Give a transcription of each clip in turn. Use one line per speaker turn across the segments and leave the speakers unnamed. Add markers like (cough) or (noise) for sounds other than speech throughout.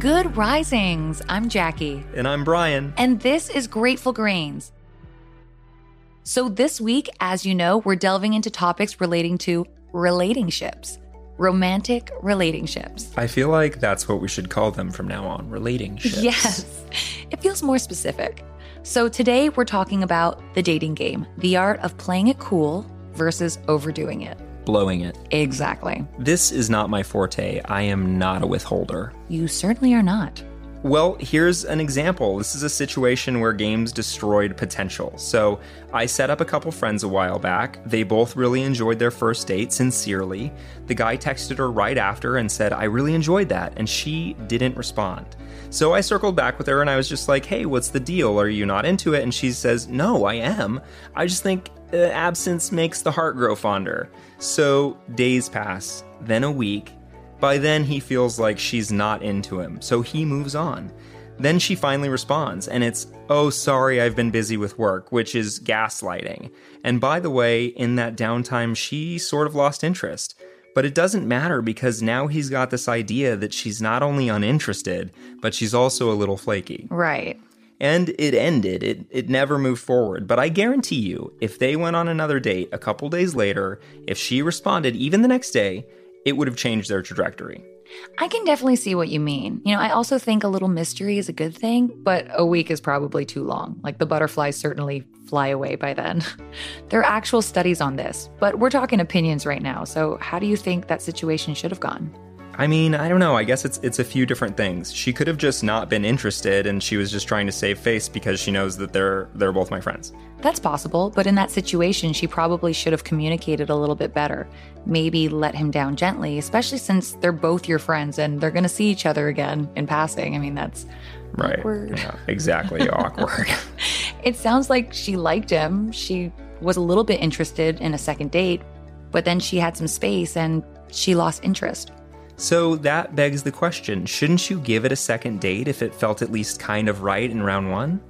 Good risings. I'm Jackie.
And I'm Brian.
And this is Grateful Grains. So, this week, as you know, we're delving into topics relating to relationships, romantic relationships.
I feel like that's what we should call them from now on relationships.
Yes, it feels more specific. So, today we're talking about the dating game, the art of playing it cool versus overdoing it
blowing it.
Exactly.
This is not my forte. I am not a withholder.
You certainly are not.
Well, here's an example. This is a situation where games destroyed potential. So, I set up a couple friends a while back. They both really enjoyed their first date sincerely. The guy texted her right after and said, I really enjoyed that, and she didn't respond. So I circled back with her and I was just like, hey, what's the deal? Are you not into it? And she says, no, I am. I just think absence makes the heart grow fonder. So days pass, then a week. By then, he feels like she's not into him, so he moves on. Then she finally responds, and it's, oh, sorry, I've been busy with work, which is gaslighting. And by the way, in that downtime, she sort of lost interest. But it doesn't matter because now he's got this idea that she's not only uninterested, but she's also a little flaky.
Right.
And it ended. It, it never moved forward. But I guarantee you, if they went on another date a couple days later, if she responded even the next day, it would have changed their trajectory.
I can definitely see what you mean. You know, I also think a little mystery is a good thing, but a week is probably too long. Like the butterflies certainly fly away by then. (laughs) there are actual studies on this, but we're talking opinions right now. So, how do you think that situation should have gone?
I mean, I don't know. I guess it's it's a few different things. She could have just not been interested and she was just trying to save face because she knows that they're they're both my friends.
That's possible, but in that situation, she probably should have communicated a little bit better. Maybe let him down gently, especially since they're both your friends and they're going to see each other again in passing. I mean, that's
right.
Awkward.
Yeah, exactly (laughs) awkward.
it sounds like she liked him. She was a little bit interested in a second date, but then she had some space and she lost interest.
So that begs the question shouldn't you give it a second date if it felt at least kind of right in round one?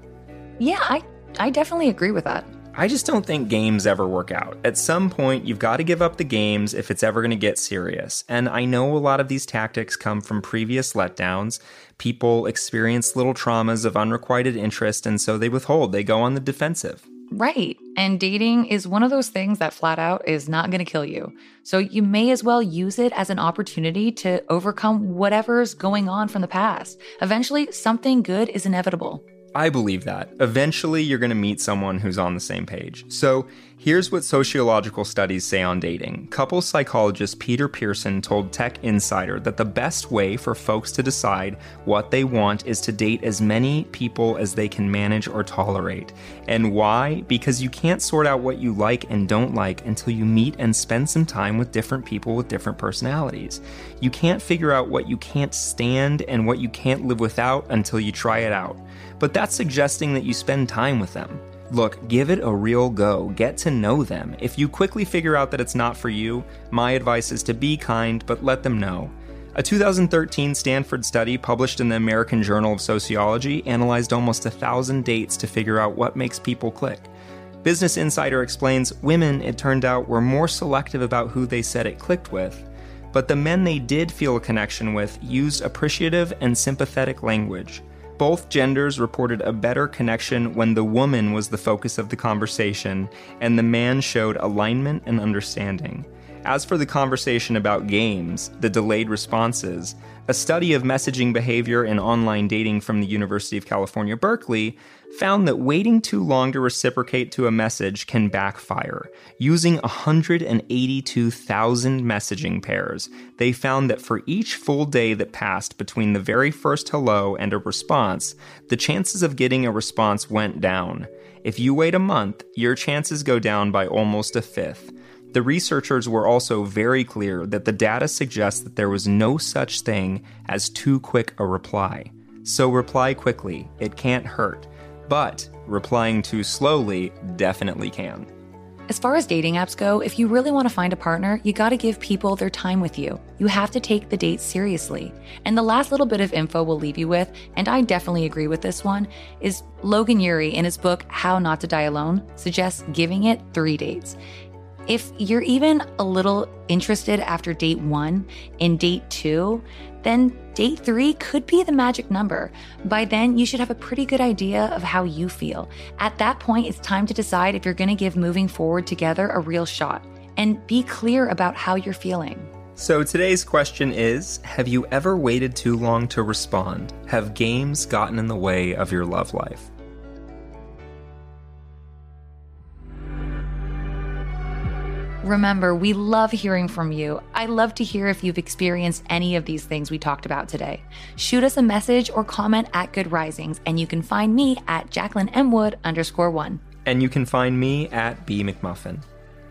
Yeah, I, I definitely agree with that.
I just don't think games ever work out. At some point, you've got to give up the games if it's ever going to get serious. And I know a lot of these tactics come from previous letdowns. People experience little traumas of unrequited interest, and so they withhold, they go on the defensive.
Right. And dating is one of those things that flat out is not going to kill you. So you may as well use it as an opportunity to overcome whatever's going on from the past. Eventually, something good is inevitable.
I believe that. Eventually, you're going to meet someone who's on the same page. So, here's what sociological studies say on dating. Couple psychologist Peter Pearson told Tech Insider that the best way for folks to decide what they want is to date as many people as they can manage or tolerate. And why? Because you can't sort out what you like and don't like until you meet and spend some time with different people with different personalities. You can't figure out what you can't stand and what you can't live without until you try it out but that's suggesting that you spend time with them. Look, give it a real go. Get to know them. If you quickly figure out that it's not for you, my advice is to be kind, but let them know. A 2013 Stanford study published in the American Journal of Sociology analyzed almost a thousand dates to figure out what makes people click. Business Insider explains women, it turned out, were more selective about who they said it clicked with, but the men they did feel a connection with used appreciative and sympathetic language. Both genders reported a better connection when the woman was the focus of the conversation and the man showed alignment and understanding. As for the conversation about games, the delayed responses, a study of messaging behavior in online dating from the University of California, Berkeley found that waiting too long to reciprocate to a message can backfire. Using 182,000 messaging pairs, they found that for each full day that passed between the very first hello and a response, the chances of getting a response went down. If you wait a month, your chances go down by almost a fifth. The researchers were also very clear that the data suggests that there was no such thing as too quick a reply. So reply quickly, it can't hurt. But replying too slowly definitely can.
As far as dating apps go, if you really want to find a partner, you gotta give people their time with you. You have to take the date seriously. And the last little bit of info we'll leave you with, and I definitely agree with this one, is Logan Ury in his book How Not to Die Alone suggests giving it three dates. If you're even a little interested after date one in date two, then date three could be the magic number. By then, you should have a pretty good idea of how you feel. At that point, it's time to decide if you're going to give moving forward together a real shot and be clear about how you're feeling.
So today's question is Have you ever waited too long to respond? Have games gotten in the way of your love life?
Remember, we love hearing from you. I love to hear if you've experienced any of these things we talked about today. Shoot us a message or comment at Good Risings, and you can find me at Jacqueline M. Wood underscore one.
And you can find me at B McMuffin.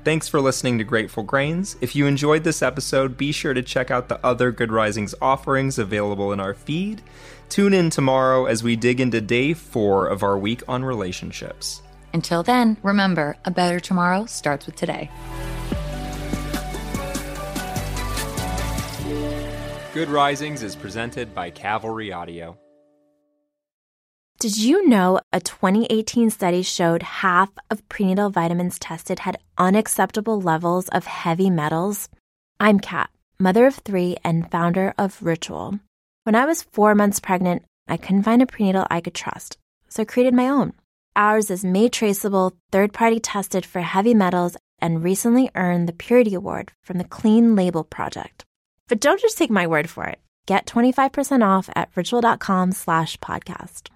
Thanks for listening to Grateful Grains. If you enjoyed this episode, be sure to check out the other Good Risings offerings available in our feed. Tune in tomorrow as we dig into day four of our week on relationships.
Until then, remember, a better tomorrow starts with today.
Good Risings is presented by Cavalry Audio.
Did you know a 2018 study showed half of prenatal vitamins tested had unacceptable levels of heavy metals? I'm Kat, mother of three and founder of Ritual. When I was four months pregnant, I couldn't find a prenatal I could trust, so I created my own. Ours is made traceable, third party tested for heavy metals, and recently earned the Purity Award from the Clean Label Project. But don't just take my word for it. Get 25% off at ritual.com slash podcast.